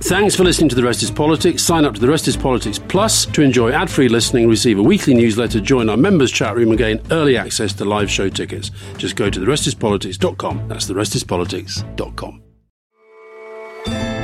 Thanks for listening to The Rest is Politics. Sign up to The Rest is Politics Plus to enjoy ad free listening, receive a weekly newsletter, join our members' chat room, and gain early access to live show tickets. Just go to TheRestisPolitics.com. That's TheRestisPolitics.com.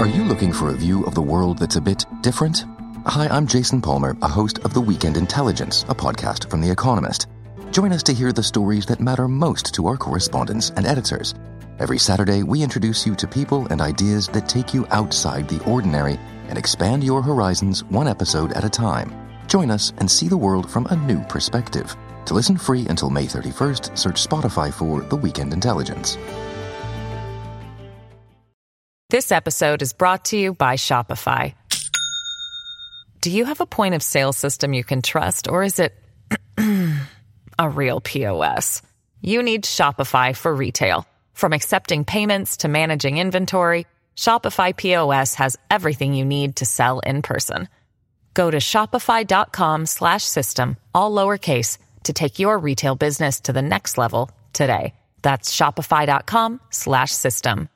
Are you looking for a view of the world that's a bit different? Hi, I'm Jason Palmer, a host of The Weekend Intelligence, a podcast from The Economist. Join us to hear the stories that matter most to our correspondents and editors. Every Saturday, we introduce you to people and ideas that take you outside the ordinary and expand your horizons one episode at a time. Join us and see the world from a new perspective. To listen free until May 31st, search Spotify for The Weekend Intelligence. This episode is brought to you by Shopify. Do you have a point of sale system you can trust, or is it a real POS? You need Shopify for retail. From accepting payments to managing inventory, Shopify POS has everything you need to sell in person. Go to shopify.com slash system, all lowercase, to take your retail business to the next level today. That's shopify.com slash system.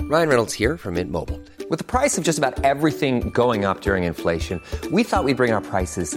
Ryan Reynolds here from Mint Mobile. With the price of just about everything going up during inflation, we thought we'd bring our prices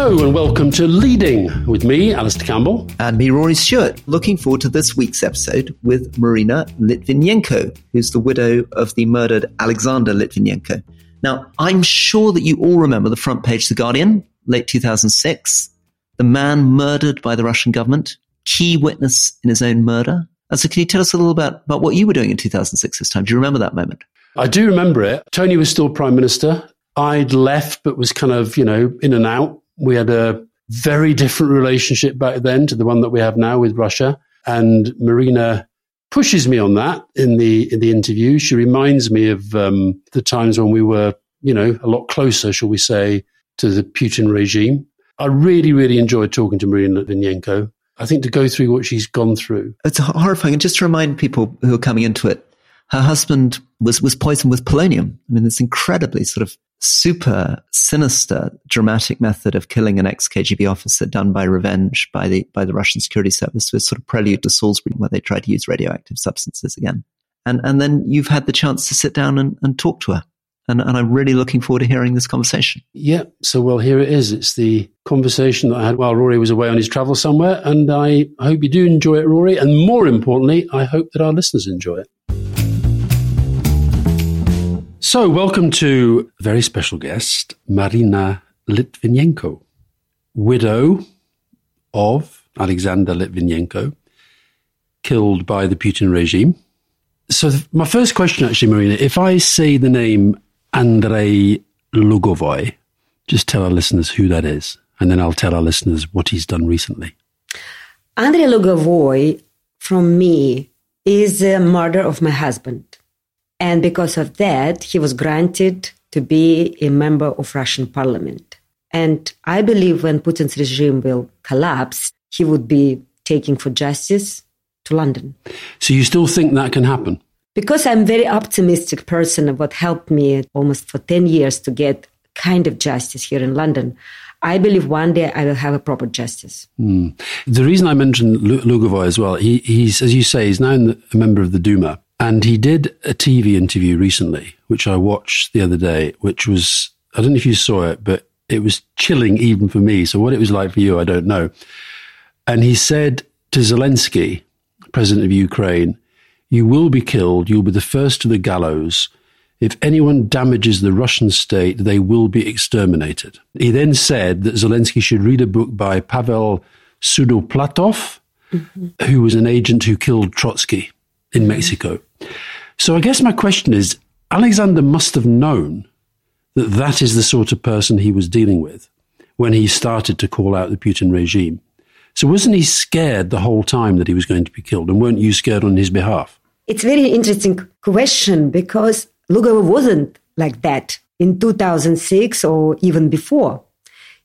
Hello and welcome to Leading with me, Alastair Campbell. And me, Rory Stewart. Looking forward to this week's episode with Marina Litvinenko, who's the widow of the murdered Alexander Litvinenko. Now, I'm sure that you all remember the front page of The Guardian, late 2006. The man murdered by the Russian government, key witness in his own murder. And so, can you tell us a little about, about what you were doing in 2006 this time? Do you remember that moment? I do remember it. Tony was still Prime Minister. I'd left, but was kind of, you know, in and out. We had a very different relationship back then to the one that we have now with Russia. And Marina pushes me on that in the in the interview. She reminds me of um, the times when we were, you know, a lot closer, shall we say, to the Putin regime. I really, really enjoyed talking to Marina Litvinenko. I think to go through what she's gone through. It's horrifying. And just to remind people who are coming into it, her husband was, was poisoned with polonium. I mean, it's incredibly sort of super sinister, dramatic method of killing an ex KGB officer done by revenge by the by the Russian security service was sort of prelude to Salisbury, where they tried to use radioactive substances again. And and then you've had the chance to sit down and, and talk to her. And, and I'm really looking forward to hearing this conversation. Yeah, so well, here it is. It's the conversation that I had while Rory was away on his travel somewhere. And I hope you do enjoy it, Rory. And more importantly, I hope that our listeners enjoy it. So, welcome to a very special guest, Marina Litvinenko, widow of Alexander Litvinenko, killed by the Putin regime. So, th- my first question, actually, Marina, if I say the name Andrei Lugovoy, just tell our listeners who that is, and then I'll tell our listeners what he's done recently. Andrei Lugovoy, from me, is the murder of my husband. And because of that, he was granted to be a member of Russian parliament. And I believe when Putin's regime will collapse, he would be taking for justice to London. So you still think that can happen? Because I'm a very optimistic person, what helped me almost for 10 years to get kind of justice here in London. I believe one day I will have a proper justice. Mm. The reason I mentioned Lugovoy as well, he, he's, as you say, he's now a member of the Duma. And he did a TV interview recently, which I watched the other day, which was, I don't know if you saw it, but it was chilling even for me. So what it was like for you, I don't know. And he said to Zelensky, president of Ukraine, you will be killed. You'll be the first to the gallows. If anyone damages the Russian state, they will be exterminated. He then said that Zelensky should read a book by Pavel Sudoplatov, mm-hmm. who was an agent who killed Trotsky in mm-hmm. Mexico. So I guess my question is Alexander must have known that that is the sort of person he was dealing with when he started to call out the Putin regime. So wasn't he scared the whole time that he was going to be killed? And weren't you scared on his behalf? It's a very interesting question because Lugovoy wasn't like that in 2006 or even before.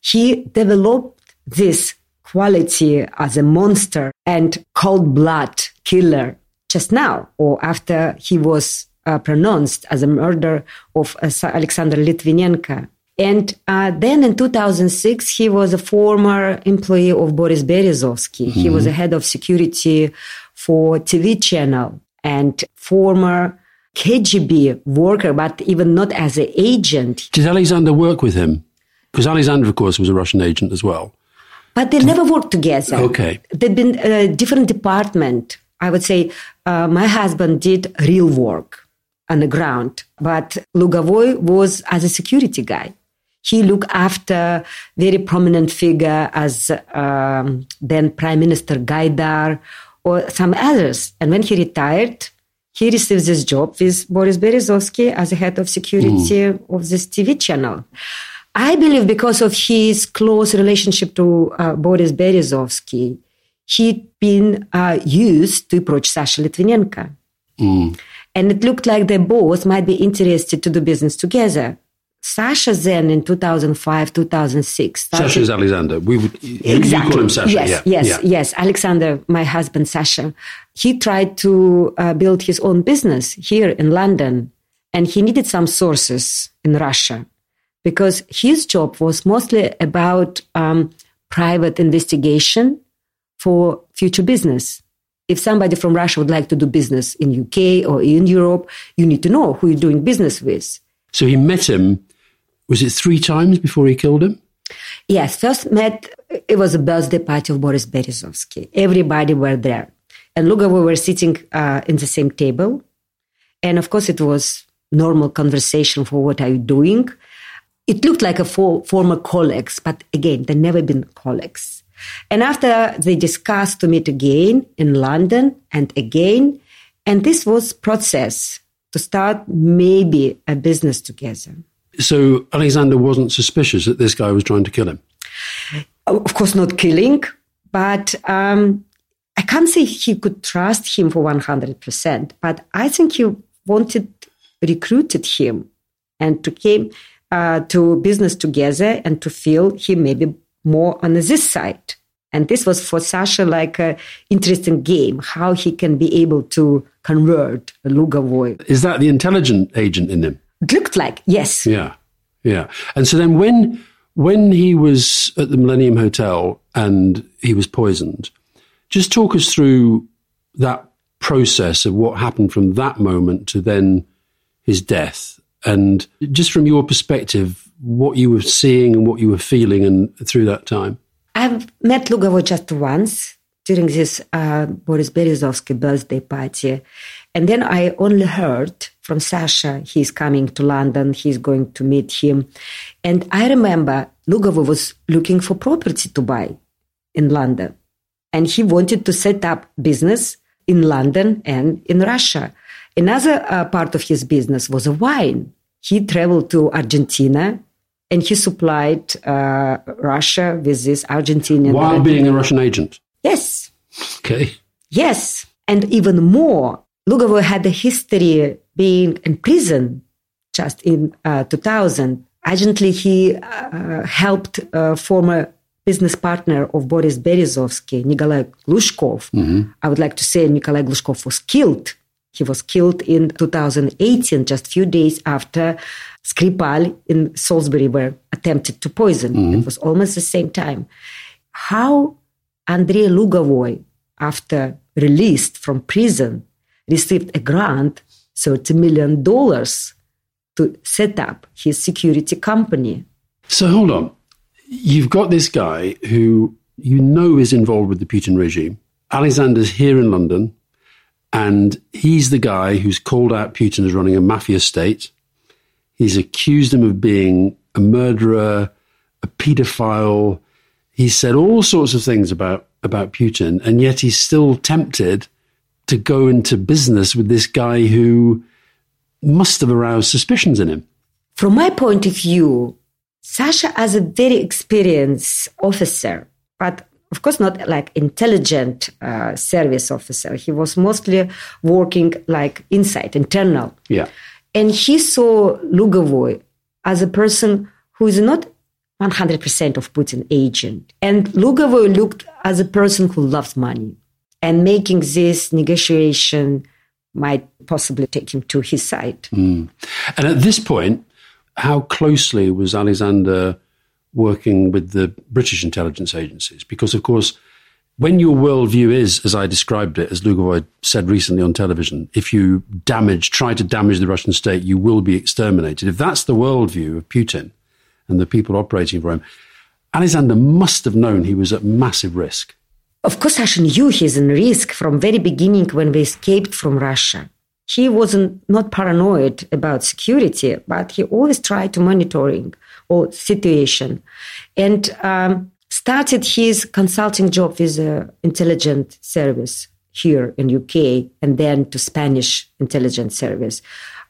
He developed this quality as a monster and cold blood killer just now or after he was uh, pronounced as a murder of uh, Alexander Litvinenko. And uh, then in 2006, he was a former employee of Boris Berezovsky. Mm-hmm. He was a head of security for TV channel and former KGB worker, but even not as an agent. Did Alexander work with him? Because Alexander, of course, was a Russian agent as well. But they never worked together. Okay. They've been a different department. I would say uh, my husband did real work on the ground, but Lugovoy was as a security guy. He looked after very prominent figure as um, then Prime Minister Gaidar or some others. And when he retired, he received this job with Boris Berezovsky as a head of security mm. of this TV channel. I believe because of his close relationship to uh, Boris Berezovsky, he'd been uh, used to approach Sasha Litvinenko. Mm. And it looked like they both might be interested to do business together. Sasha then in 2005, 2006. Sasha is Alexander. We would, exactly. Call him Sasha. Yes, yeah. yes, yeah. yes. Alexander, my husband, Sasha. He tried to uh, build his own business here in London and he needed some sources in Russia because his job was mostly about um, private investigation for future business. If somebody from Russia would like to do business in UK or in Europe, you need to know who you're doing business with. So he met him was it three times before he killed him? Yes, first met, it was a birthday party of Boris Berezovsky. Everybody were there. And Luga, we were sitting uh, in the same table. And of course, it was normal conversation for what are you doing. It looked like a for, former colleagues, but again, they never been colleagues. And after they discussed to meet again in London and again, and this was process to start maybe a business together. So Alexander wasn't suspicious that this guy was trying to kill him? Of course, not killing, but um, I can't say he could trust him for 100%, but I think he wanted, recruited him and to came uh, to business together and to feel he maybe more on this side. And this was for Sasha like an interesting game, how he can be able to convert Lugovoy. Is that the intelligent agent in him? It looked like, yes. Yeah, yeah. And so then when when he was at the Millennium Hotel and he was poisoned, just talk us through that process of what happened from that moment to then his death. And just from your perspective, what you were seeing and what you were feeling and through that time. I've met Lugovoy just once during this uh, Boris Berezovsky birthday party. And then I only heard from Sasha, he's coming to London, he's going to meet him. And I remember Lugovoy was looking for property to buy in London. And he wanted to set up business in London and in Russia. Another uh, part of his business was a wine. He traveled to Argentina and he supplied uh, Russia with this Argentinian. Wine. While being a Russian agent? Yes. Okay. Yes. And even more, Lugovoy had a history being in prison just in uh, 2000. Urgently, he uh, helped a former business partner of Boris Berezovsky, Nikolai Glushkov. Mm-hmm. I would like to say Nikolai Glushkov was killed. He was killed in 2018, just a few days after Skripal in Salisbury were attempted to poison. Mm-hmm. It was almost the same time. How Andrei Lugovoy, after released from prison, received a grant, $30 million, to set up his security company. So hold on. You've got this guy who you know is involved with the Putin regime. Alexander's here in London, and he's the guy who's called out Putin as running a mafia state. He's accused him of being a murderer, a pedophile. He's said all sorts of things about, about Putin, and yet he's still tempted to go into business with this guy who must have aroused suspicions in him. From my point of view, Sasha, as a very experienced officer, but of course not like intelligent uh, service officer, he was mostly working like inside, internal. Yeah. And he saw Lugovoy as a person who is not 100% of Putin agent. And Lugovoy looked as a person who loves money and making this negotiation might possibly take him to his side. Mm. And at this point, how closely was Alexander working with the British intelligence agencies? Because, of course, when your worldview is, as I described it, as Lugovoy said recently on television, if you damage, try to damage the Russian state, you will be exterminated. If that's the worldview of Putin and the people operating for him, Alexander must have known he was at massive risk. Of course, Sasha knew he's in risk from very beginning when we escaped from Russia. He wasn't not paranoid about security, but he always tried to monitoring situation, and um, started his consulting job with the intelligence service here in UK, and then to Spanish intelligence service.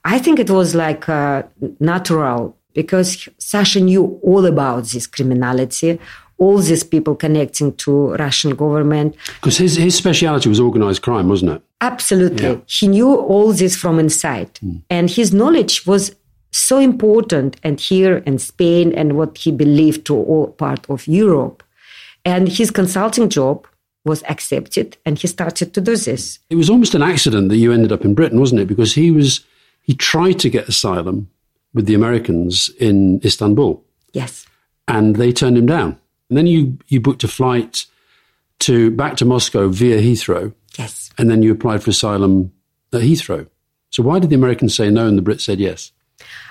I think it was like uh, natural because Sasha knew all about this criminality, all these people connecting to Russian government. Because his, his speciality was organized crime, wasn't it? Absolutely. Yeah. He knew all this from inside. Mm. And his knowledge was so important and here in Spain and what he believed to all part of Europe. And his consulting job was accepted and he started to do this. It was almost an accident that you ended up in Britain, wasn't it? Because he was he tried to get asylum with the Americans in Istanbul. Yes. And they turned him down. And then you, you booked a flight to back to Moscow via Heathrow. Yes. And then you applied for asylum at Heathrow. So why did the Americans say no and the Brits said yes?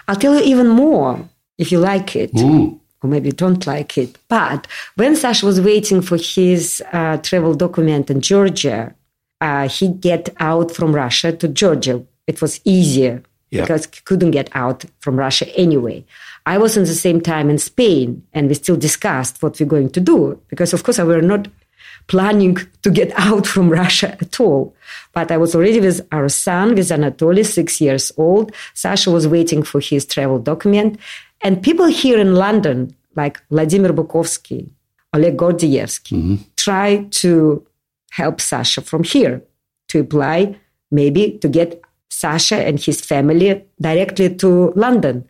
I'll tell you even more if you like it. Mm. Or maybe you don't like it. But when Sash was waiting for his uh, travel document in Georgia, uh, he get out from Russia to Georgia. It was easier yeah. because he couldn't get out from Russia anyway. I was in the same time in Spain and we still discussed what we're going to do because of course I were not planning to get out from Russia at all. But I was already with our son, with Anatoly, six years old. Sasha was waiting for his travel document. And people here in London, like Vladimir Bukovsky, Oleg Gordievsky, mm-hmm. try to help Sasha from here to apply, maybe to get Sasha and his family directly to London.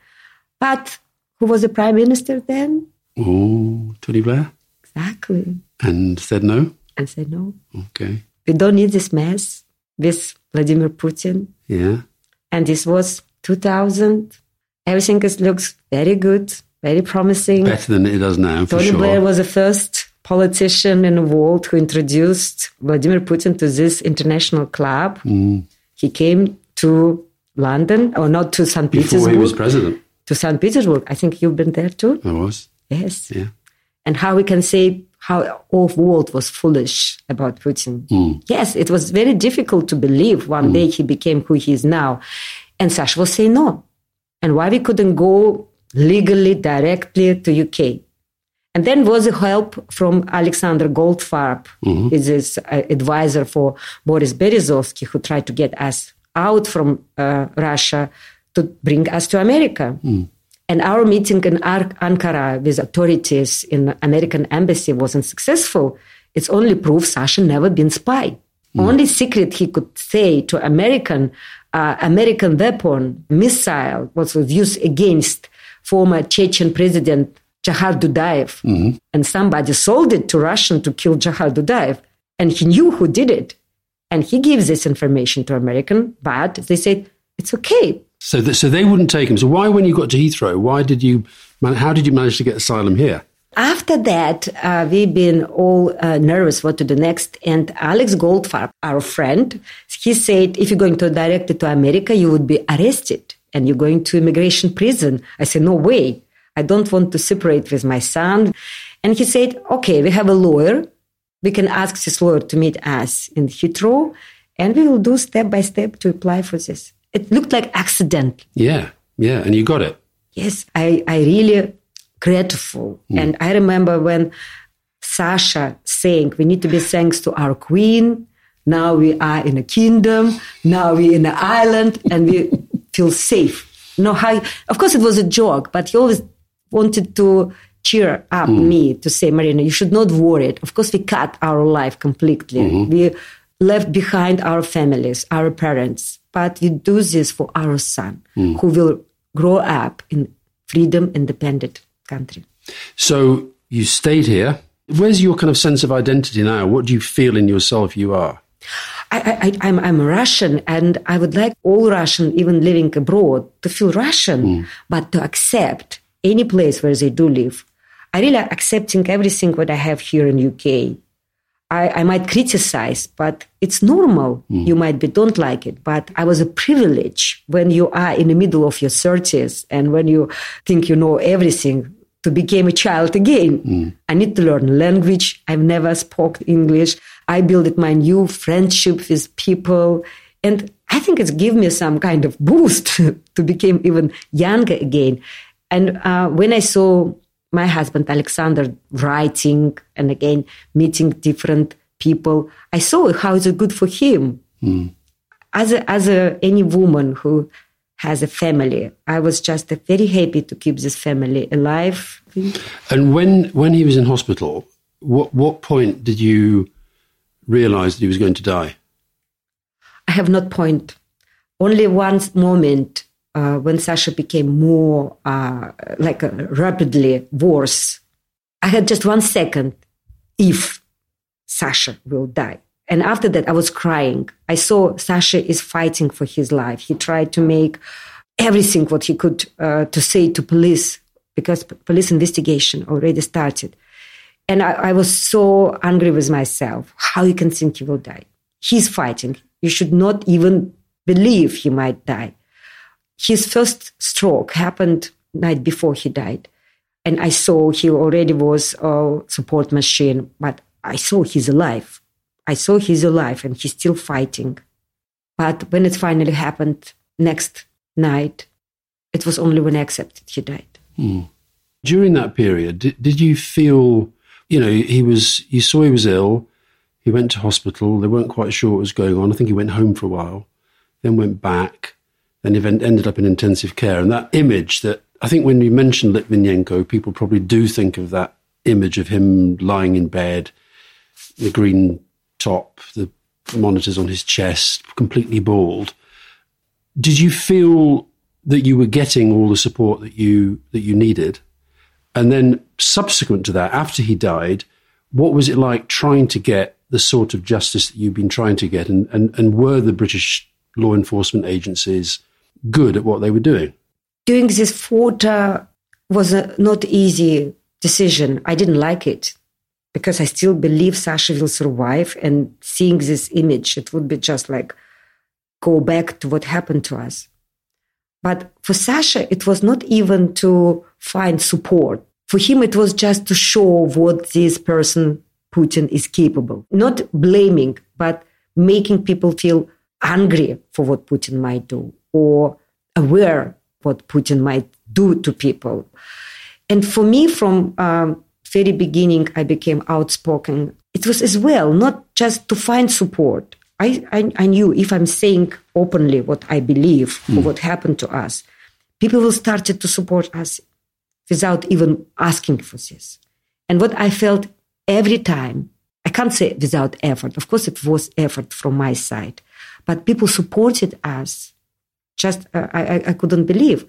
But who was the prime minister then? Oh, Tony Blair. Exactly. And said no? And said no. Okay. We don't need this mess with Vladimir Putin. Yeah. And this was 2000. Everything looks very good, very promising. Better than it does now, Tony sure. Blair was the first politician in the world who introduced Vladimir Putin to this international club. Mm. He came to London, or not to St. Petersburg. Before he was president to St. Petersburg. I think you've been there too. I was. Yes. Yeah. And how we can say how all world was foolish about Putin. Mm. Yes, it was very difficult to believe one mm. day he became who he is now. And Sasha will say no. And why we couldn't go legally directly to UK. And then was the help from Alexander Goldfarb, mm-hmm. is his uh, advisor for Boris Berezovsky, who tried to get us out from uh, Russia to bring us to America. Mm. And our meeting in Ankara with authorities in American embassy wasn't successful. It's only proof Sasha never been spy. Mm. Only secret he could say to American uh, American weapon missile was used against former Chechen president Jahar Dudaev, mm-hmm. and somebody sold it to Russian to kill Jahar Dudaev, and he knew who did it, and he gives this information to American, but they said it's okay. So, that, so they wouldn't take him. So why, when you got to Heathrow, why did you? How did you manage to get asylum here? After that, uh, we've been all uh, nervous what to do next. And Alex Goldfarb, our friend, he said, if you're going to direct it to America, you would be arrested and you're going to immigration prison. I said, no way. I don't want to separate with my son. And he said, okay, we have a lawyer. We can ask this lawyer to meet us in Heathrow and we will do step by step to apply for this it looked like accident. Yeah, yeah, and you got it. Yes, I, I really grateful. Mm. And I remember when Sasha saying, we need to be thanks to our queen. Now we are in a kingdom. Now we're in an island and we feel safe. No, how, of course it was a joke, but he always wanted to cheer up mm. me to say, Marina, you should not worry. Of course, we cut our life completely. Mm-hmm. We left behind our families, our parents, but we do this for our son, hmm. who will grow up in freedom, independent country. So you stayed here. Where's your kind of sense of identity now? What do you feel in yourself you are? I, I, I'm, I'm Russian, and I would like all Russian, even living abroad, to feel Russian, hmm. but to accept any place where they do live. I really accepting everything what I have here in UK. I, I might criticize, but it's normal. You might be don't like it, but I was a privilege when you are in the middle of your thirties and when you think you know everything to become a child again. I need to learn language. I've never spoke English. I built my new friendship with people. And I think it's give me some kind of boost to become even younger again. And uh, when I saw my husband Alexander writing and again meeting different people, I saw how it's good for him. Hmm. As a, as a, any woman who has a family, I was just very happy to keep this family alive. And when when he was in hospital, what what point did you realize that he was going to die? I have not point. Only one moment uh, when Sasha became more uh, like rapidly worse. I had just one second if Sasha will die. And after that, I was crying. I saw Sasha is fighting for his life. He tried to make everything what he could uh, to say to police because police investigation already started. And I, I was so angry with myself. How you can think he will die? He's fighting. You should not even believe he might die. His first stroke happened night before he died. And I saw he already was a support machine, but I saw he's alive. I saw he's alive and he's still fighting. But when it finally happened next night, it was only when I accepted he died. Hmm. During that period, did, did you feel, you know, he was, you saw he was ill, he went to hospital, they weren't quite sure what was going on. I think he went home for a while, then went back, event ended up in intensive care. And that image that, I think when you mention Litvinenko, people probably do think of that image of him lying in bed, the green top, the monitors on his chest, completely bald. Did you feel that you were getting all the support that you that you needed? And then subsequent to that, after he died, what was it like trying to get the sort of justice that you've been trying to get? And, and, and were the British law enforcement agencies good at what they were doing? Doing this photo was a not easy decision. I didn't like it because I still believe Sasha will survive. And seeing this image, it would be just like go back to what happened to us. But for Sasha, it was not even to find support. For him, it was just to show what this person, Putin, is capable. Not blaming, but making people feel angry for what Putin might do or aware what Putin might do to people. And for me, from um, very beginning, I became outspoken. It was as well not just to find support. I, I, I knew if I'm saying openly what I believe or what happened to us, people will start to support us without even asking for this. And what I felt every time, I can't say without effort. Of course, it was effort from my side, but people supported us. Just uh, I, I- I couldn't believe.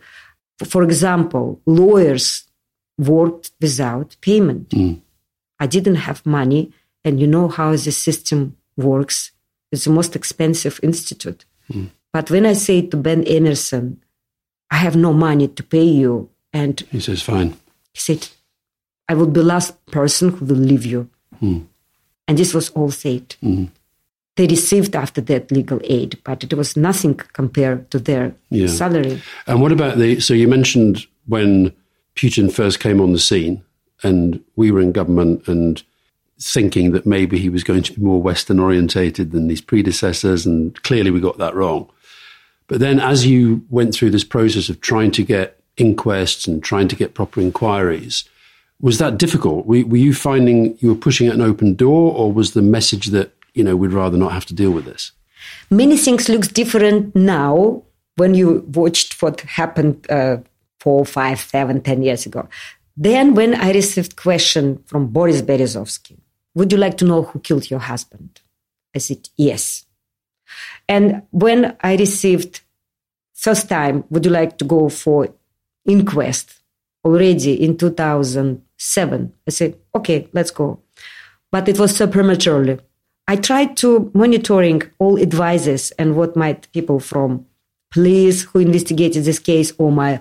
For example, lawyers worked without payment. Mm. I didn't have money, and you know how the system works. It's the most expensive institute. Mm. But when I say to Ben Emerson, I have no money to pay you, and He says, fine. he said, I will be the last person who will leave you. Mm. And this was all said. They received after that legal aid, but it was nothing compared to their Yeah. salary. And what about the? So you mentioned when Putin first came on the scene, and we were in government and thinking that maybe he was going to be more Western orientated than his predecessors, and clearly we got that wrong. But then, as you went through this process of trying to get inquests and trying to get proper inquiries, was that difficult? Were, were you finding you were pushing at an open door, or was the message that you know we'd rather not have to deal with this? Many things looks different now when you watched what happened uh, four, five, seven, ten years ago. Then, when I received question from Boris Berezovsky, would you like to know who killed your husband? I said yes. And when I received first time, would you like to go for inquest already in 2007? I said, okay, let's go. But it was so prematurely. I tried to monitoring all advices and what might people from police who investigated this case or my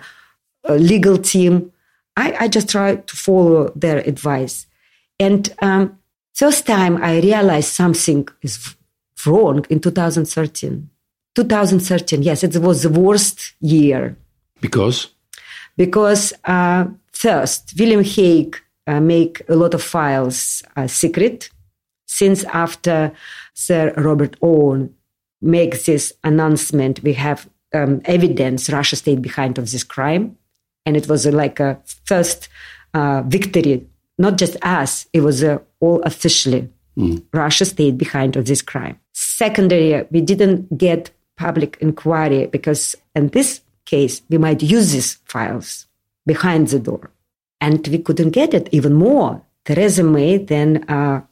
uh, legal team. I, I, just tried to follow their advice. And um, first time I realized something is wrong in 2013. 2013, yes, it was the worst year. Because? Because uh, first, William Hague uh, make a lot of files uh, secret since after Sir Robert Owen makes this announcement, we have um, evidence Russia stayed behind of this crime, and it was uh, like a first uh, victory. Not just us; it was uh, all officially mm. Russia stayed behind of this crime. Secondary, we didn't get public inquiry because in this case we might use these files behind the door, and we couldn't get it even more. Theresa May then uh,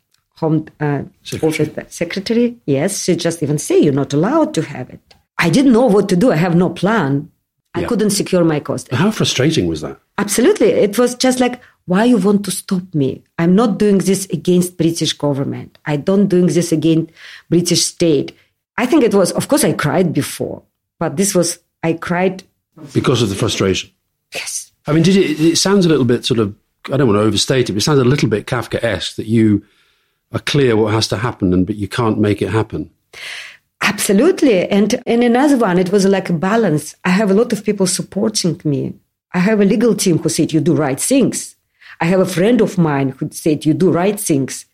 Home uh, secretary. secretary. Yes, she just even say you're not allowed to have it. I didn't know what to do. I have no plan. I yeah. couldn't secure my cost. How frustrating was that? Absolutely. It was just like, why you want to stop me? I'm not doing this against British government. I don't doing this against British state. I think it was, of course, I cried before, but this was, I cried. Because of the frustration? Yes. I mean, did it, it sounds a little bit sort of, I don't want to overstate it, but it sounds a little bit Kafkaesque that you are clear what has to happen, and but you can't make it happen. Absolutely. And in another one, it was like a balance. I have a lot of people supporting me. I have a legal team who said, you do right things. I have a friend of mine who said, you do right things.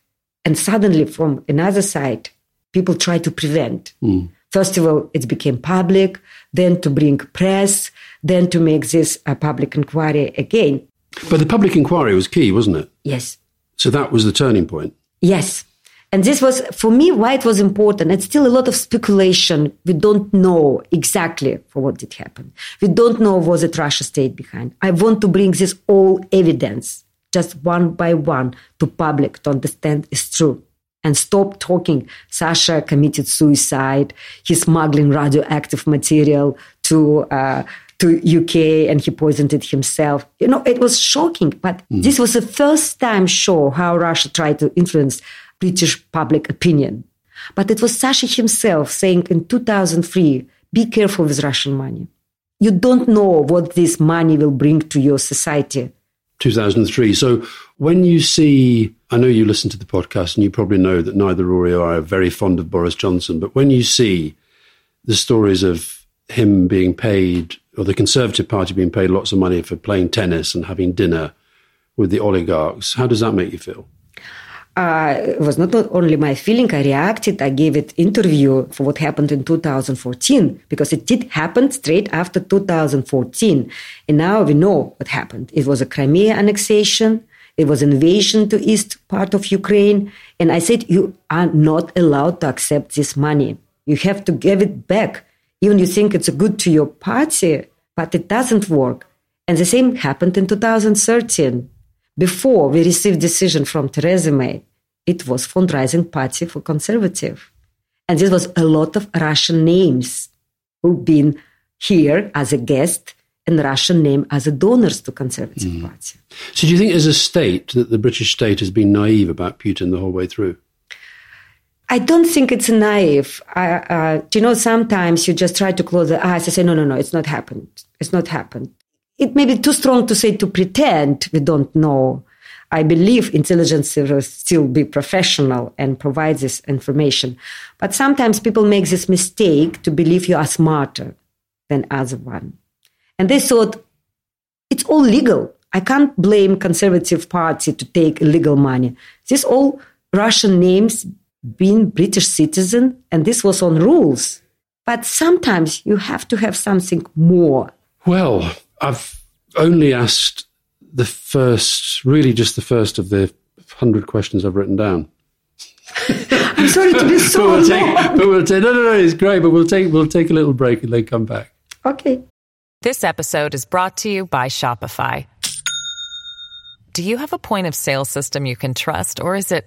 And suddenly from another side, people try to prevent. Mm. First of all, it became public, then to bring press, then to make this a public inquiry again. But the public inquiry was key, wasn't it? Yes. So that was the turning point. Yes. And this was, for me, why it was important. It's still a lot of speculation. We don't know exactly for what did happen. We don't know was it Russia stayed behind. I want to bring this all evidence, just one by one, to public to understand it's true. And stop talking. Sasha committed suicide. He's smuggling radioactive material to uh, to UK and he poisoned it himself. You know, it was shocking. But mm. this was the first time show how Russia tried to influence British public opinion. But it was Sasha himself saying in 2003, be careful with Russian money. You don't know what this money will bring to your society. 2003. So when you see, I know you listen to the podcast and you probably know that neither Rory or I are very fond of Boris Johnson, but when you see the stories of him being paid or the Conservative Party being paid lots of money for playing tennis and having dinner with the oligarchs. How does that make you feel? Uh, it was not only my feeling. I reacted. I gave it interview for what happened in 2014 because it did happen straight after 2014, and now we know what happened. It was a Crimea annexation. It was invasion to east part of Ukraine, and I said you are not allowed to accept this money. You have to give it back even you think it's good to your party, but it doesn't work. And the same happened in 2013. Before we received decision from Theresa May, it was fundraising party for conservative. And this was a lot of Russian names who've been here as a guest and Russian name as a donors to Conservative mm. Party. So do you think as a state that the British state has been naive about Putin the whole way through? I don't think it's naive. I, uh, you know, sometimes you just try to close the eyes and say, no, no, no, it's not happened. It's not happened. It may be too strong to say to pretend we don't know. I believe intelligence will still be professional and provide this information. But sometimes people make this mistake to believe you are smarter than other one. And they thought it's all legal. I can't blame conservative party to take illegal money. This all Russian names being British citizen, and this was on rules. But sometimes you have to have something more. Well, I've only asked the first, really just the first of the hundred questions I've written down. I'm sorry to be so but we'll take, but we'll take, no, no, no, it's great, but we'll take, we'll take a little break and then come back. Okay. This episode is brought to you by Shopify. Do you have a point of sale system you can trust, or is it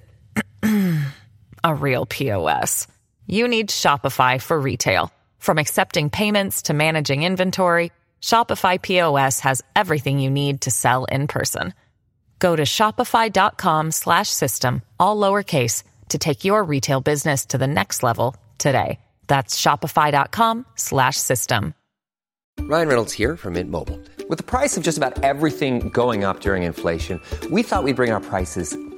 a real POS? you need Shopify for retail. From accepting payments to managing inventory, Shopify POS has everything you need to sell in person. Go to shopify.com slash system, all lowercase, to take your retail business to the next level today. That's shopify.com slash system. Ryan Reynolds here from Mint Mobile. With the price of just about everything going up during inflation, we thought we'd bring our prices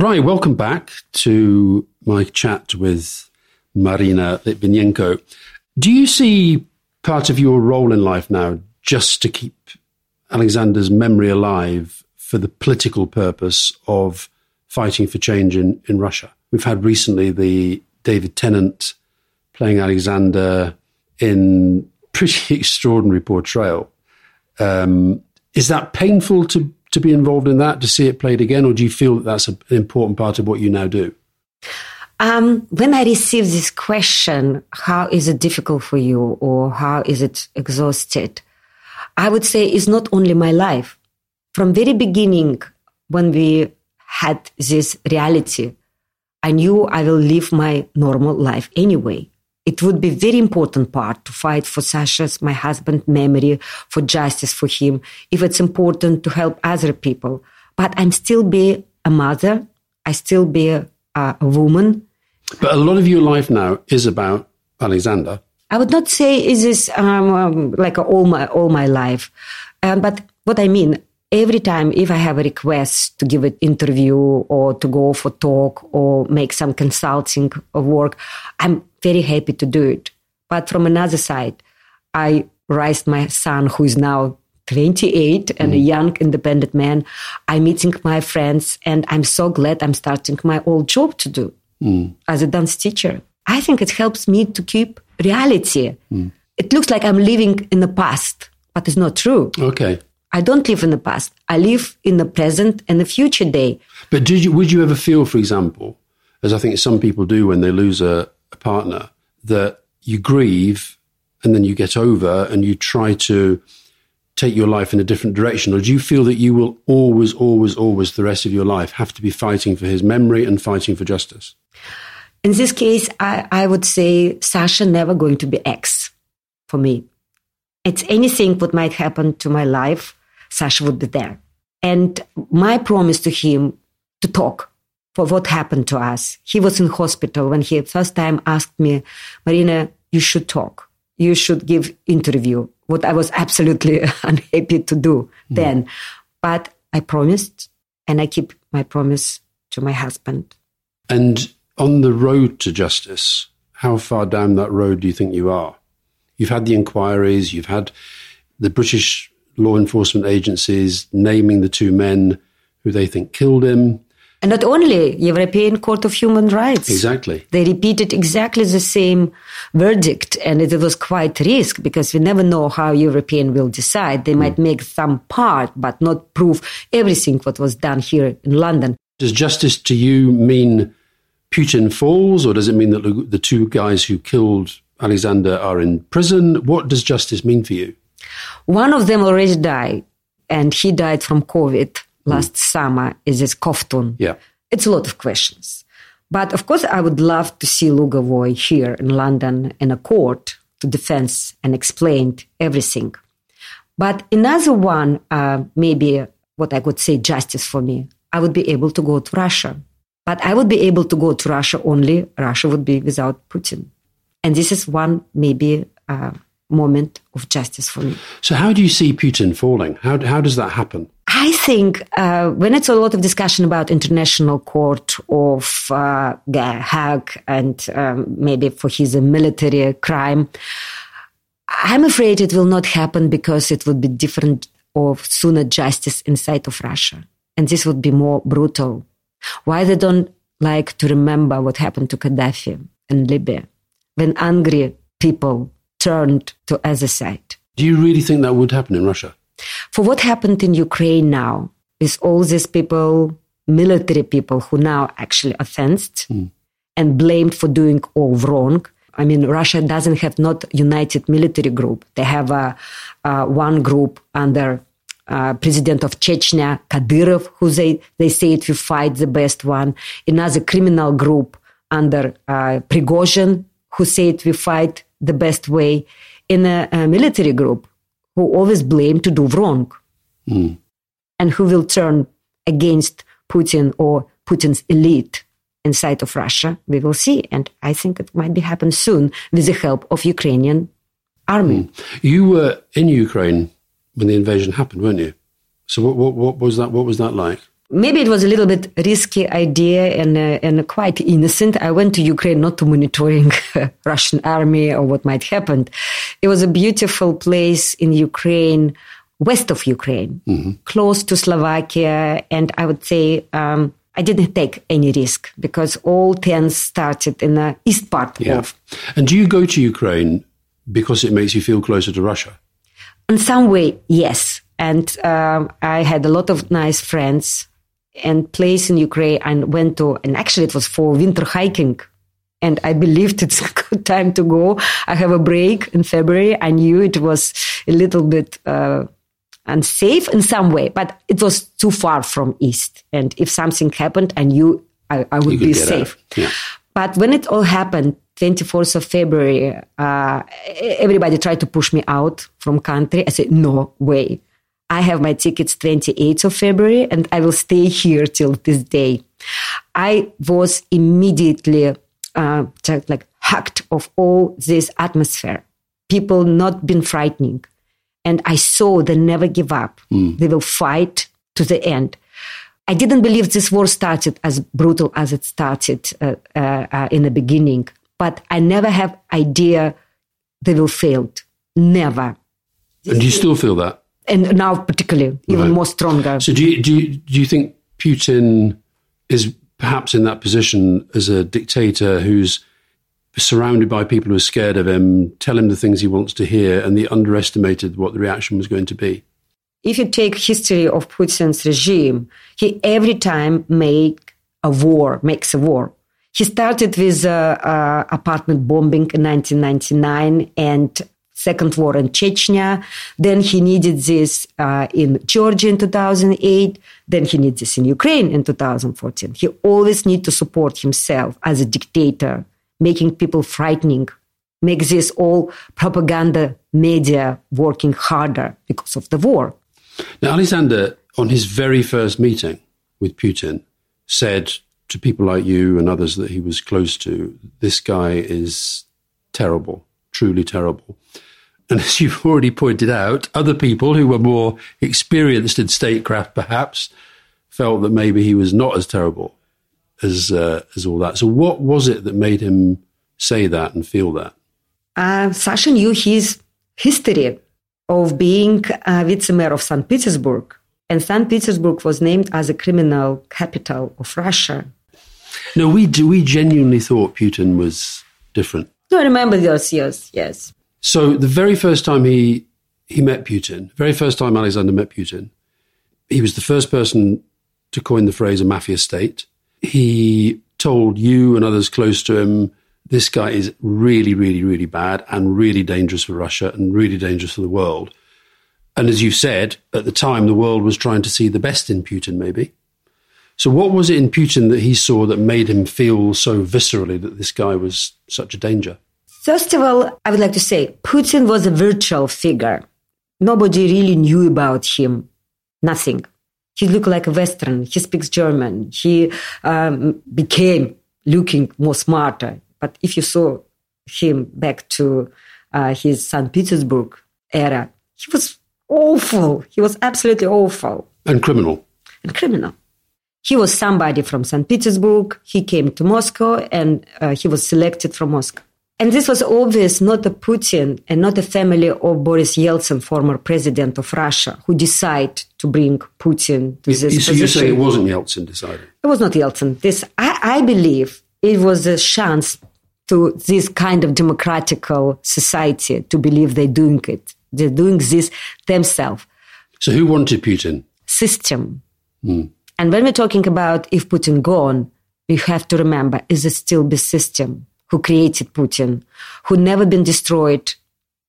Right, welcome back to my chat with Marina Litvinenko. Do you see part of your role in life now just to keep Alexander's memory alive for the political purpose of fighting for change in, in Russia? We've had recently the David Tennant playing Alexander in pretty extraordinary portrayal. Um, is that painful to to be involved in that, to see it played again, or do you feel that that's an important part of what you now do? Um, when I receive this question, how is it difficult for you or how is it exhausted? I would say it's not only my life. From very beginning, when we had this reality, I knew I will live my normal life anyway. It would be very important part to fight for Sasha's, my husband, memory, for justice for him, if it's important to help other people. But I'm still be a mother. I still be a, a woman. But a lot of your life now is about Alexander. I would not say is this um, um, like all my all my life, um, but what I mean every time if I have a request to give an interview or to go for talk or make some consulting of work, I'm very happy to do it. But from another side, I raised my son who is now 28 and a mm. young independent man. I'm meeting my friends and I'm so glad I'm starting my old job to do mm. as a dance teacher. I think it helps me to keep reality. Mm. It looks like I'm living in the past, but it's not true. Okay. I don't live in the past. I live in the present and the future day. But did you, would you ever feel, for example, as I think some people do when they lose a, a partner, that you grieve and then you get over and you try to take your life in a different direction? Or do you feel that you will always, always, always, the rest of your life have to be fighting for his memory and fighting for justice? In this case, I, I would say Sasha never going to be X for me. It's anything what might happen to my life, Sasha would be there. And my promise to him to talk for what happened to us. He was in hospital when he first time asked me, Marina, you should talk. You should give interview. What I was absolutely unhappy to do mm. then. But I promised and I keep my promise to my husband. And on the road to justice, how far down that road do you think you are? You've had the inquiries, you've had the British law enforcement agencies naming the two men who they think killed him. And not only European Court of Human Rights. Exactly. They repeated exactly the same verdict, and it was quite risk because we never know how European will decide. They hmm. might make some part, but not prove everything what was done here in London. Does justice to you mean Putin falls, or does it mean that the two guys who killed Alexander are in prison? What does justice mean for you? One of them already died, and he died from COVID last summer. Is this Kovtun? Yeah. It's a lot of questions. But of course, I would love to see Lugovoy here in London in a court to defend and explain everything. But another one, uh, maybe what I could say justice for me, I would be able to go to Russia. But I would be able to go to Russia only, Russia would be without Putin. And this is one maybe uh, moment of justice for me. So, how do you see Putin falling? How, how does that happen? I think uh, when it's a lot of discussion about international court of uh, Hague and um, maybe for his military crime, I'm afraid it will not happen because it would be different of sooner justice inside of Russia. And this would be more brutal. Why they don't like to remember what happened to Gaddafi in Libya when angry people turned to other side. Do you really think that would happen in Russia? For what happened in Ukraine now is all these people, military people who now actually offended mm. and blamed for doing all wrong. I mean, Russia doesn't have not united military group. They have a, a one group under uh, president of Chechnya, Kadyrov, who they, they say it will fight the best one. Another criminal group under uh, Prigozhin, who say it will fight the best way. In a, a military group who always blame to do wrong mm. and who will turn against Putin or Putin's elite inside of Russia, we will see. And I think it might be happen soon with the help of Ukrainian army. Mm. You were in Ukraine when the invasion happened, weren't you? So what, what, what was that? What was that like? Maybe it was a little bit risky idea and uh, and quite innocent. I went to Ukraine not to monitoring Russian army or what might happen. It was a beautiful place in Ukraine, west of Ukraine, mm-hmm. close to Slovakia, and I would say um, I didn't take any risk because all tents started in the east part yeah. of. And do you go to Ukraine because it makes you feel closer to Russia? In some way, yes. And um, I had a lot of nice friends and place in Ukraine and went to, and actually it was for winter hiking. And I believed it's a good time to go. I have a break in February. I knew it was a little bit uh, unsafe in some way, but it was too far from East. And if something happened, I knew I, I would be safe. Yeah. But when it all happened, 24th of February, uh, everybody tried to push me out from country. I said, no way. I have my tickets 28th of February and I will stay here till this day. I was immediately uh, like hacked of all this atmosphere. People not been frightening. And I saw they never give up. Mm. They will fight to the end. I didn't believe this war started as brutal as it started uh, uh, uh in the beginning but I never have idea they will fail. Never. And do you still feel that? And now, particularly, even right. more stronger. So, do you, do you, do you think Putin is perhaps in that position as a dictator who's surrounded by people who are scared of him, tell him the things he wants to hear, and he underestimated what the reaction was going to be? If you take history of Putin's regime, he every time make a war, makes a war. He started with uh, uh, apartment bombing in 1999 and second war in Chechnya. Then he needed this uh, in Georgia in 2008. Then he needs this in Ukraine in 2014. He always need to support himself as a dictator, making people frightening, make this all propaganda media working harder because of the war. Now, Alexander, on his very first meeting with Putin, said to people like you and others that he was close to, this guy is terrible, truly terrible. And as you've already pointed out, other people who were more experienced in statecraft perhaps felt that maybe he was not as terrible as uh, as all that. So, what was it that made him say that and feel that? Uh, Sasha knew his history of being a vice mayor of St. Petersburg. And St. Petersburg was named as a criminal capital of Russia. No, we do. We genuinely thought Putin was different. No, I remember those years. Yes. So the very first time he he met Putin, very first time Alexander met Putin, he was the first person to coin the phrase "a mafia state." He told you and others close to him, "This guy is really, really, really bad and really dangerous for Russia and really dangerous for the world." And as you said, at the time, the world was trying to see the best in Putin, maybe. So, what was it in Putin that he saw that made him feel so viscerally that this guy was such a danger? First of all, I would like to say Putin was a virtual figure. Nobody really knew about him. Nothing. He looked like a Western. He speaks German. He um, became looking more smarter. But if you saw him back to uh, his St. Petersburg era. He was awful. He was absolutely awful And criminal. and criminal. He was somebody from St. Petersburg. He came to Moscow and uh, he was selected from Moscow. And this was obvious, not a Putin and not a family of Boris Yeltsin, former president of Russia, who decide to bring Putin to this so you say it wasn't Yeltsin deciding? It was not Yeltsin. This, I, I believe, it was a chance to this kind of democratical society to believe they're doing it. They're doing this themselves. So who wanted Putin? System. Hmm. And when we're talking about if Putin gone, we have to remember is it still the system who created Putin, who never been destroyed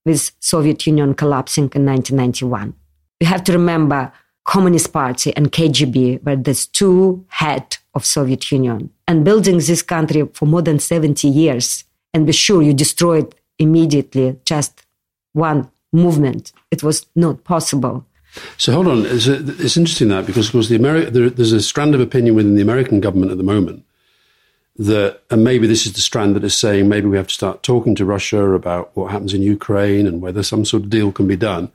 with Soviet Union collapsing in 1991. We have to remember Communist Party and KGB were the two head of Soviet Union and building this country for more than 70 years. And be sure you destroy it immediately, just one movement. It was not possible. So hold on, it's, it's interesting that because of course the Ameri- there, there's a strand of opinion within the American government at the moment that, and maybe this is the strand that is saying maybe we have to start talking to Russia about what happens in Ukraine and whether some sort of deal can be done,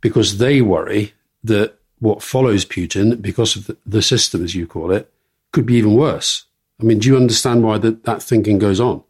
because they worry that what follows Putin, because of the, the system as you call it, could be even worse. I mean, do you understand why that, that thinking goes on?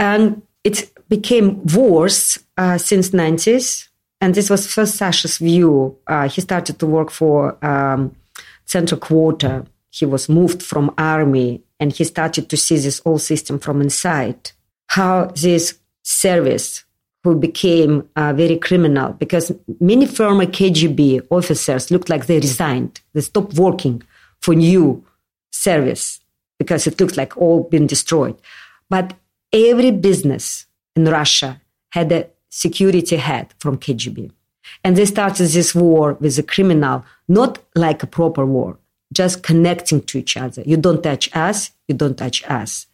and it became worse uh, since 90s and this was first sasha's view uh, he started to work for um, central quarter he was moved from army and he started to see this whole system from inside. How this service who became uh, very criminal because many former kgb officers looked like they resigned. They stopped working for new service because it looks like all been destroyed. But every business in Russia had a security head from KGB. And they started this war with a criminal, not like a proper war, just connecting to each other. You don't touch us, you don't touch us.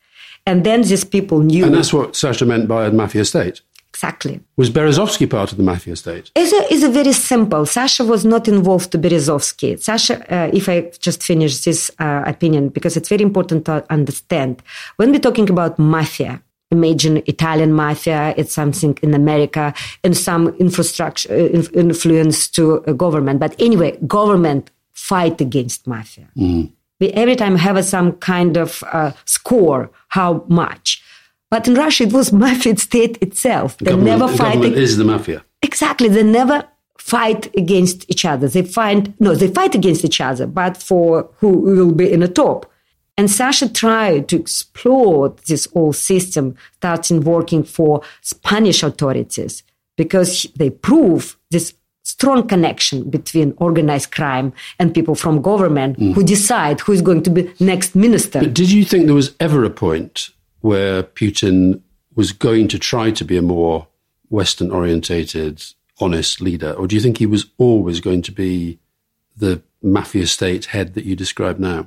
And then these people knew And that's what Sasha meant by a mafia state. exactly. Was Berezovsky part of the mafia state? It's a, it's a very simple. Sasha was not involved to Berezovsky. Sasha, uh, if I just finish this uh, opinion, because it's very important to understand. When we're talking about mafia, imagine Italian mafia, it's something in America, and some infrastructure uh, influence to a government. But anyway, government fight against mafia. We every time have a, some kind of uh, score, how much. But in Russia, it was mafia state itself. They Government- never the fight. government ag- is the mafia. Exactly. They never fight against each other. They find, no, they fight against each other, but for who will be in the top. And Sasha tried to explore this whole system, starting working for Spanish authorities because they prove this strong connection between organized crime and people from government who decide who is going to be next minister. But did you think there was ever a point where Putin was going to try to be a more Western orientated, honest leader? Or do you think he was always going to be the mafia state head that you describe now?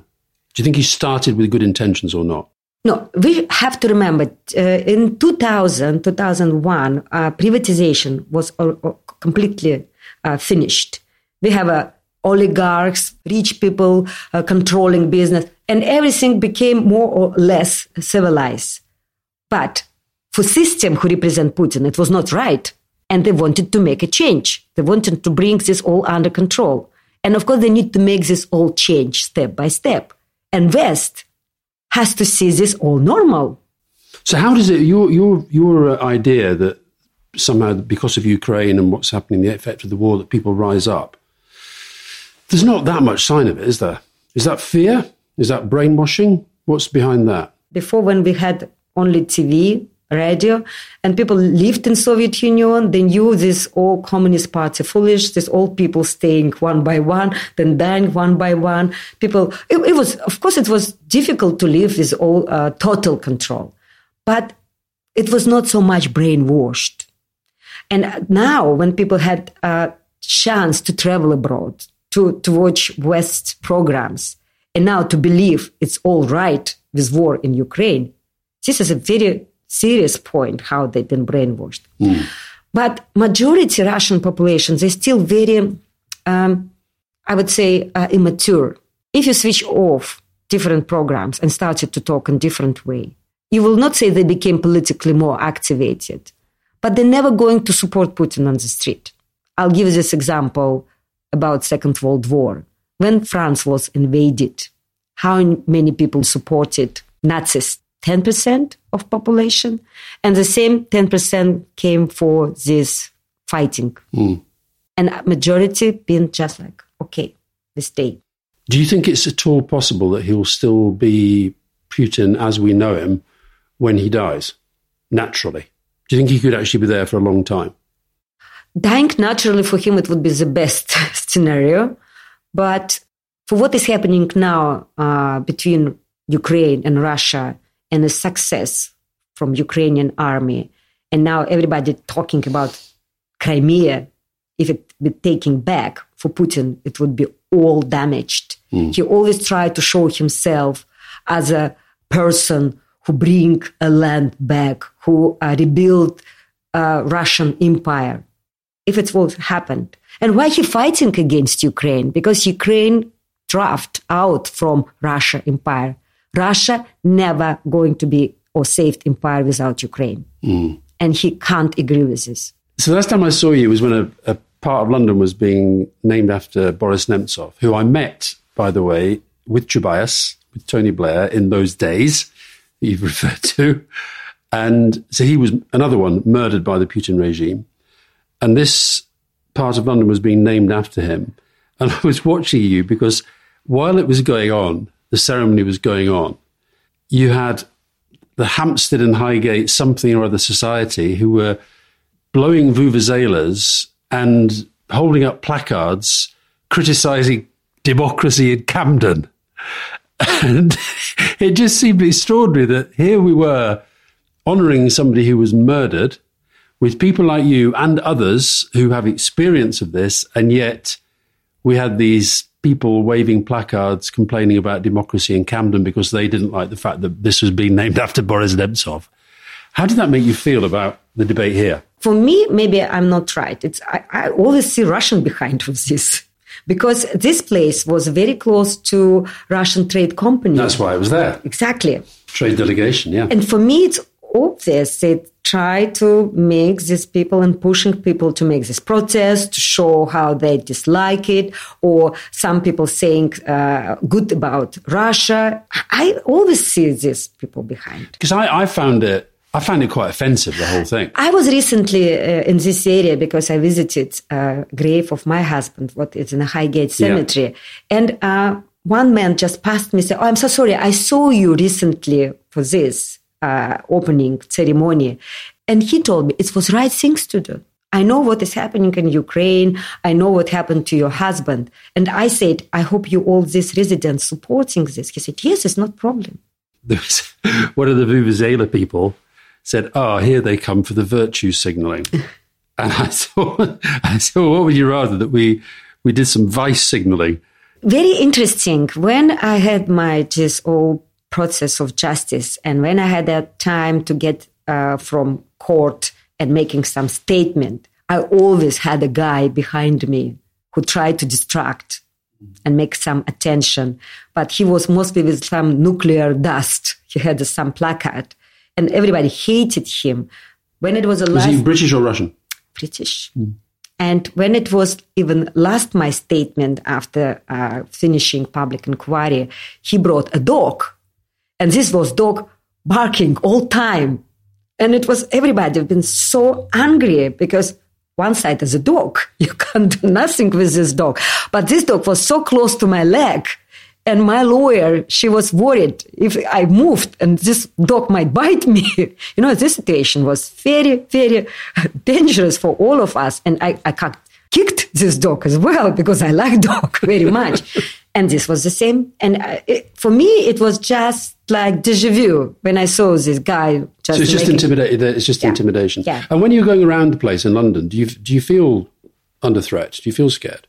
Do you think he started with good intentions or not? No, we have to remember uh, in 2000, 2001, uh, privatization was uh, completely uh, finished. We have uh, oligarchs, rich people uh, controlling business, and everything became more or less civilized. But for system who represent Putin, it was not right. And they wanted to make a change. They wanted to bring this all under control. And of course, they need to make this all change step by step. And West has to see this all normal. So how does it your your your idea that somehow because of Ukraine and what's happening, the effect of the war, that people rise up? There's not that much sign of it, is there? Is that fear? Is that brainwashing? What's behind that? Before, when we had only TV, radio, and people lived in Soviet Union, they knew this all Communist Party foolish, this all people staying one by one, then dying one by one. People, it, it was, of course, it was difficult to live with all uh, total control, but it was not so much brainwashed. And now, when people had a chance to travel abroad, to, to watch West programs, and now to believe it's all right with war in Ukraine, this is a very serious point how they've been brainwashed. But majority Russian population, they're still very, um, I would say, uh, immature. If you switch off different programs and started to talk in different way, You will not say they became politically more activated, but they're never going to support Putin on the street. I'll give you this example about Second World War. When France was invaded, how many people supported Nazis? 10% of population. And the same 10% came for this fighting. Mm. And majority being just like, okay, we stay. Do you think it's at all possible that he'll still be Putin as we know him when he dies, naturally? Do you think he could actually be there for a long time? Dying naturally for him, it would be the best scenario. But for what is happening now uh, between Ukraine and Russia and the success from Ukrainian army, and now everybody talking about Crimea, if it be taken back for Putin, it would be all damaged. Mm. He always tried to show himself as a person who bring a land back, who uh, rebuild uh, Russian empire. If it was happened, and why he fighting against Ukraine? Because Ukraine draft out from Russia empire. Russia never going to be or saved empire without Ukraine. Mm. And he can't agree with this. So the last time I saw you was when a, a part of London was being named after Boris Nemtsov, who I met, by the way, with Tobias, with Tony Blair in those days you've referred to. And so he was another one murdered by the Putin regime. And this part of London was being named after him. And I was watching you because while it was going on, the ceremony was going on, you had the Hampstead and Highgate something or other society who were blowing vuvuzelas and holding up placards criticizing democracy in Camden. And it just seemed extraordinary that here we were honoring somebody who was murdered with people like you and others who have experience of this, and yet we had these people waving placards complaining about democracy in Camden because they didn't like the fact that this was being named after Boris Nemtsov. How did that make you feel about the debate here? For me, maybe I'm not right. It's I, I always see Russian behind with this because this place was very close to Russian trade company. That's why I was there. Exactly. Trade delegation, yeah. And for me, it's obvious they try to make these people and pushing people to make this protest to show how they dislike it or some people saying uh, good about russia i always see these people behind because I, I found it I found it quite offensive, the whole thing. I was recently uh, in this area because I visited a uh, grave of my husband, what is in a Highgate Cemetery. Yeah. And uh, one man just passed me, said, Oh, I'm so sorry. I saw you recently for this uh, opening ceremony. And he told me it was right things to do. I know what is happening in Ukraine. I know what happened to your husband. And I said, I hope you all these residents supporting this. He said, yes, it's not problem. There's one of the Vuvuzela people said, oh, here they come for the virtue signaling. and I thought, I thought, what would you rather that we, we did some vice signaling? Very interesting. When I had my just all process of justice. And when I had that time to get uh, from court and making some statement, I always had a guy behind me who tried to distract and make some attention. But he was mostly with some nuclear dust. He had some placard, and everybody hated him. When it was a was he British or Russian? British. Mm. And when it was even last my statement after uh, finishing public inquiry, he brought a dog and this was dog barking all time. And it was everybody been so angry because one side is a dog. You can't do nothing with this dog. But this dog was so close to my leg. And my lawyer, she was worried if I moved and this dog might bite me. you know, this situation was very, very dangerous for all of us. And I, I kicked this dog as well because I like dog very much. And this was the same. And uh, it, for me, it was just like deja vu when I saw this guy. Just so it's just intimidated. It's just yeah. intimidation. Yeah. And when you're going around the place in London, do you do you feel under threat? Do you feel scared?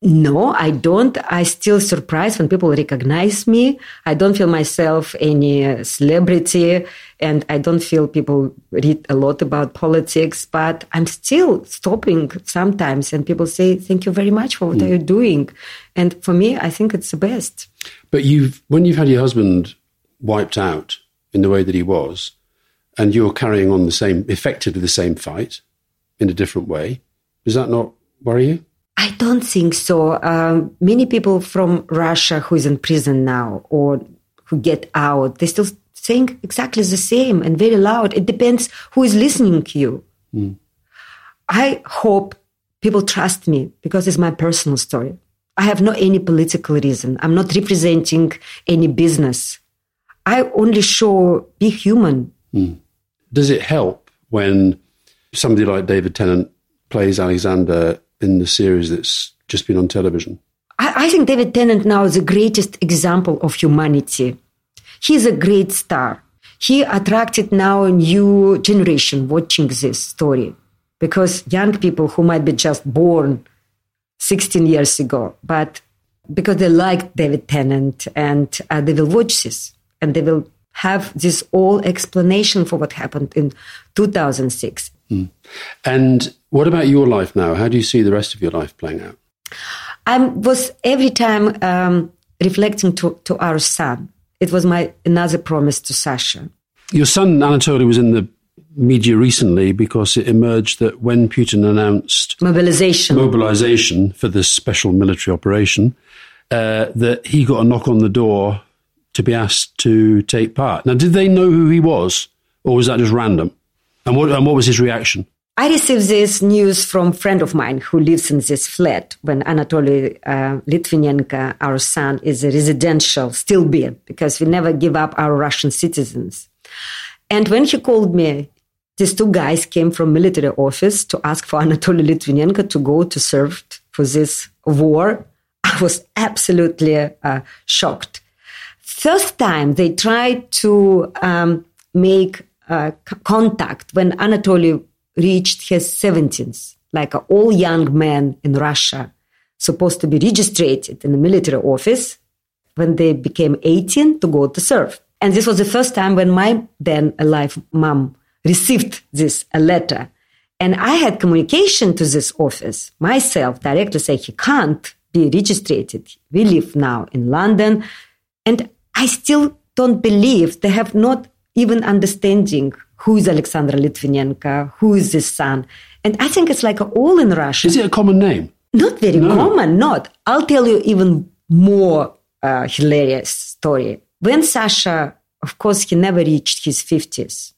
No, I don't. I still surprised when people recognize me. I don't feel myself any celebrity and I don't feel people read a lot about politics, but I'm still stopping sometimes and people say, thank you very much for what mm. you're doing. And for me, I think it's the best. But you've, when you've had your husband wiped out in the way that he was, and you're carrying on the same, effectively the same fight in a different way. Does that not worry you? I don't think so. Um, many people from Russia who is in prison now or who get out, they still saying exactly the same and very loud. It depends who is listening to you. Mm. I hope people trust me because it's my personal story. I have not any political reason. I'm not representing any business. I only show be human. Mm. Does it help when somebody like David Tennant plays Alexander in the series that's just been on television? I, I think David Tennant now is the greatest example of humanity. He's a great star. He attracted now a new generation watching this story because young people who might be just born 16 years ago, but because they like David Tennant and uh, they will watch this and they will have this all explanation for what happened in 2006. Mm. And what about your life now? How do you see the rest of your life playing out? I was every time um, reflecting to, to our son. It was my another promise to Sasha. Your son Anatoly was in the media recently because it emerged that when Putin announced mobilization mobilization for this special military operation, uh, that he got a knock on the door to be asked to take part. Now, did they know who he was, or was that just random? And what, and what was his reaction? I received this news from a friend of mine who lives in this flat when Anatoly uh, Litvinenko, our son, is a residential, still be, because we never give up our Russian citizens. And when he called me, these two guys came from military office to ask for Anatoly Litvinenko to go to serve for this war. I was absolutely uh, shocked first time they tried to um, make uh, contact when Anatoly reached his 70s, like all young men in Russia, supposed to be registered in the military office when they became 18 to go to serve. And this was the first time when my then alive mom received this a letter. And I had communication to this office myself directly say he can't be registered. We live now in London. And I still don't believe they have not even understanding who is Alexander Litvinenko, who is his son. And I think it's like all in Russia. Is it a common name? Not very no. common, not. I'll tell you even more uh, hilarious story. When Sasha, of course, he never reached his 50s.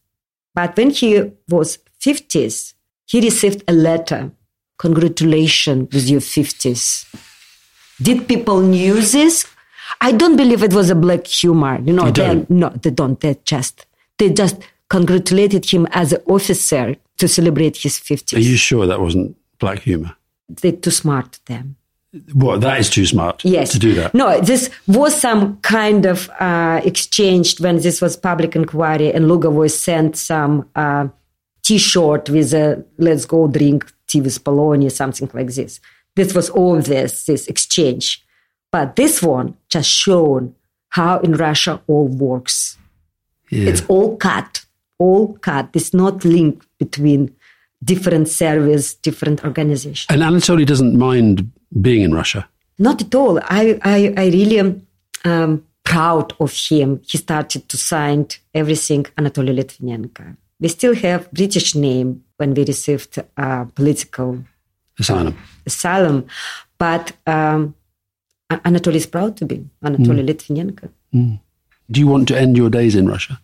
But when he was 50s, he received a letter. Congratulations with your 50s. Did people knew this? I don't believe it was a black humor. You know, you they, no, they don't. They just, they just congratulated him as an officer to celebrate his 50th. Are you sure that wasn't black humor? They're too smart, them. What, that is too smart yes. to do that? No, this was some kind of uh, exchange when this was public inquiry and Lugovoy sent some uh, T-shirt with a let's go drink tea with Polony, something like this. This was all this, this exchange. But this one just shown how in Russia all works. Yeah. It's all cut, all cut. It's not linked between different service, different organizations. And Anatoly doesn't mind being in Russia. Not at all. I, I, I really am um, proud of him. He started to sign everything Anatoly Litvinenko. We still have British name when we received uh, political asylum. Asylum, but um, Anatoly is proud to be Anatoly mm. Litvinenko. Mm. Do you want to end your days in Russia?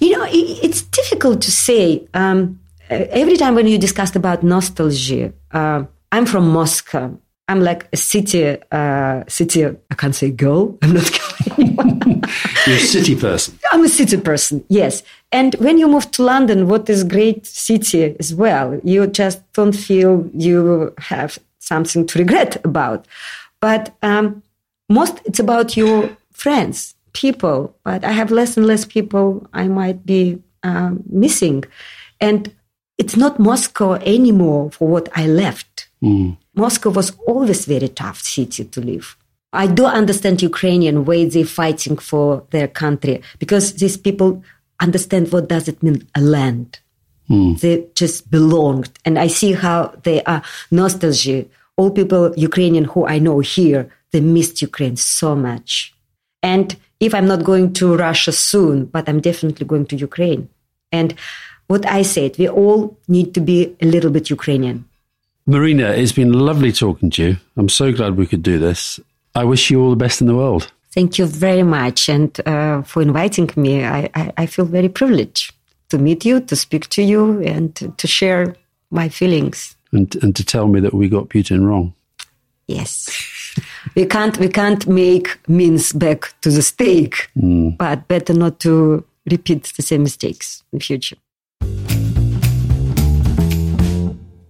You know, it's difficult to say. Um, every time when you discussed about nostalgia, uh, I'm from Moscow. I'm like a city, uh, city. I can't say girl. I'm not going. You're a city person. I'm a city person. Yes. And when you move to London, what is great city as well, you just don't feel you have something to regret about. But um, most it's about your friends, people. But I have less and less people I might be um, missing, and it's not Moscow anymore for what I left. Mm. Moscow was always very tough city to live. I do understand Ukrainian way they're fighting for their country because these people understand what does it mean a land. Mm. They just belonged, and I see how they are nostalgia all people Ukrainian who I know here, they missed Ukraine so much. And if I'm not going to Russia soon, but I'm definitely going to Ukraine. And what I said, we all need to be a little bit Ukrainian. Marina, it's been lovely talking to you. I'm so glad we could do this. I wish you all the best in the world. Thank you very much. And uh, for inviting me, I, I, I, feel very privileged to meet you, to speak to you, and to, to share my feelings. And, and to tell me that we got Putin wrong. Yes. we can't we can't make means back to the stake, mm. but better not to repeat the same mistakes in future.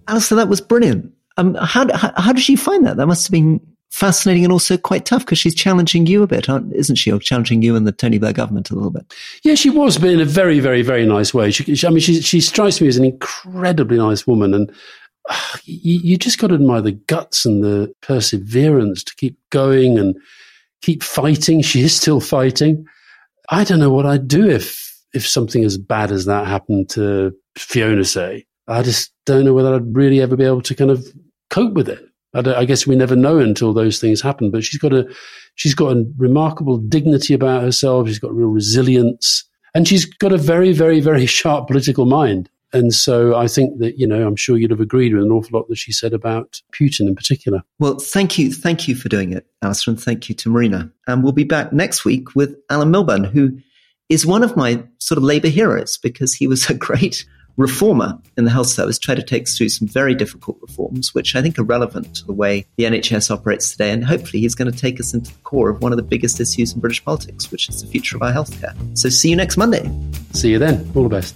Alastair, that was brilliant. Um, how, how, how did she find that? That must have been fascinating and also quite tough because she's challenging you a bit, isn't she? Or challenging you and the Tony Blair government a little bit. Yeah, she was, but in a very, very, very nice way. She, she, I mean, she, she strikes me as an incredibly nice woman, and you, you just got to admire the guts and the perseverance to keep going and keep fighting. She is still fighting. I don't know what I'd do if if something as bad as that happened to Fiona, say. I just don't know whether I'd really ever be able to kind of cope with it. I, I, guess we never know until those things happen. But she's got a she's got a remarkable dignity about herself. She's got real resilience, and she's got a very, very, very sharp political mind. And so I think that, you know, I'm sure you'd have agreed with an awful lot that she said about Putin in particular. Well, thank you. Thank you for doing it, Alastair, and thank you to Marina. And we'll be back next week with Alan Milburn, who is one of my sort of Labour heroes because he was a great reformer in the health service, tried to take us through some very difficult reforms, which I think are relevant to the way the NHS operates today. And hopefully, he's going to take us into the core of one of the biggest issues in British politics, which is the future of our healthcare. So, see you next Monday. See you then. All the best.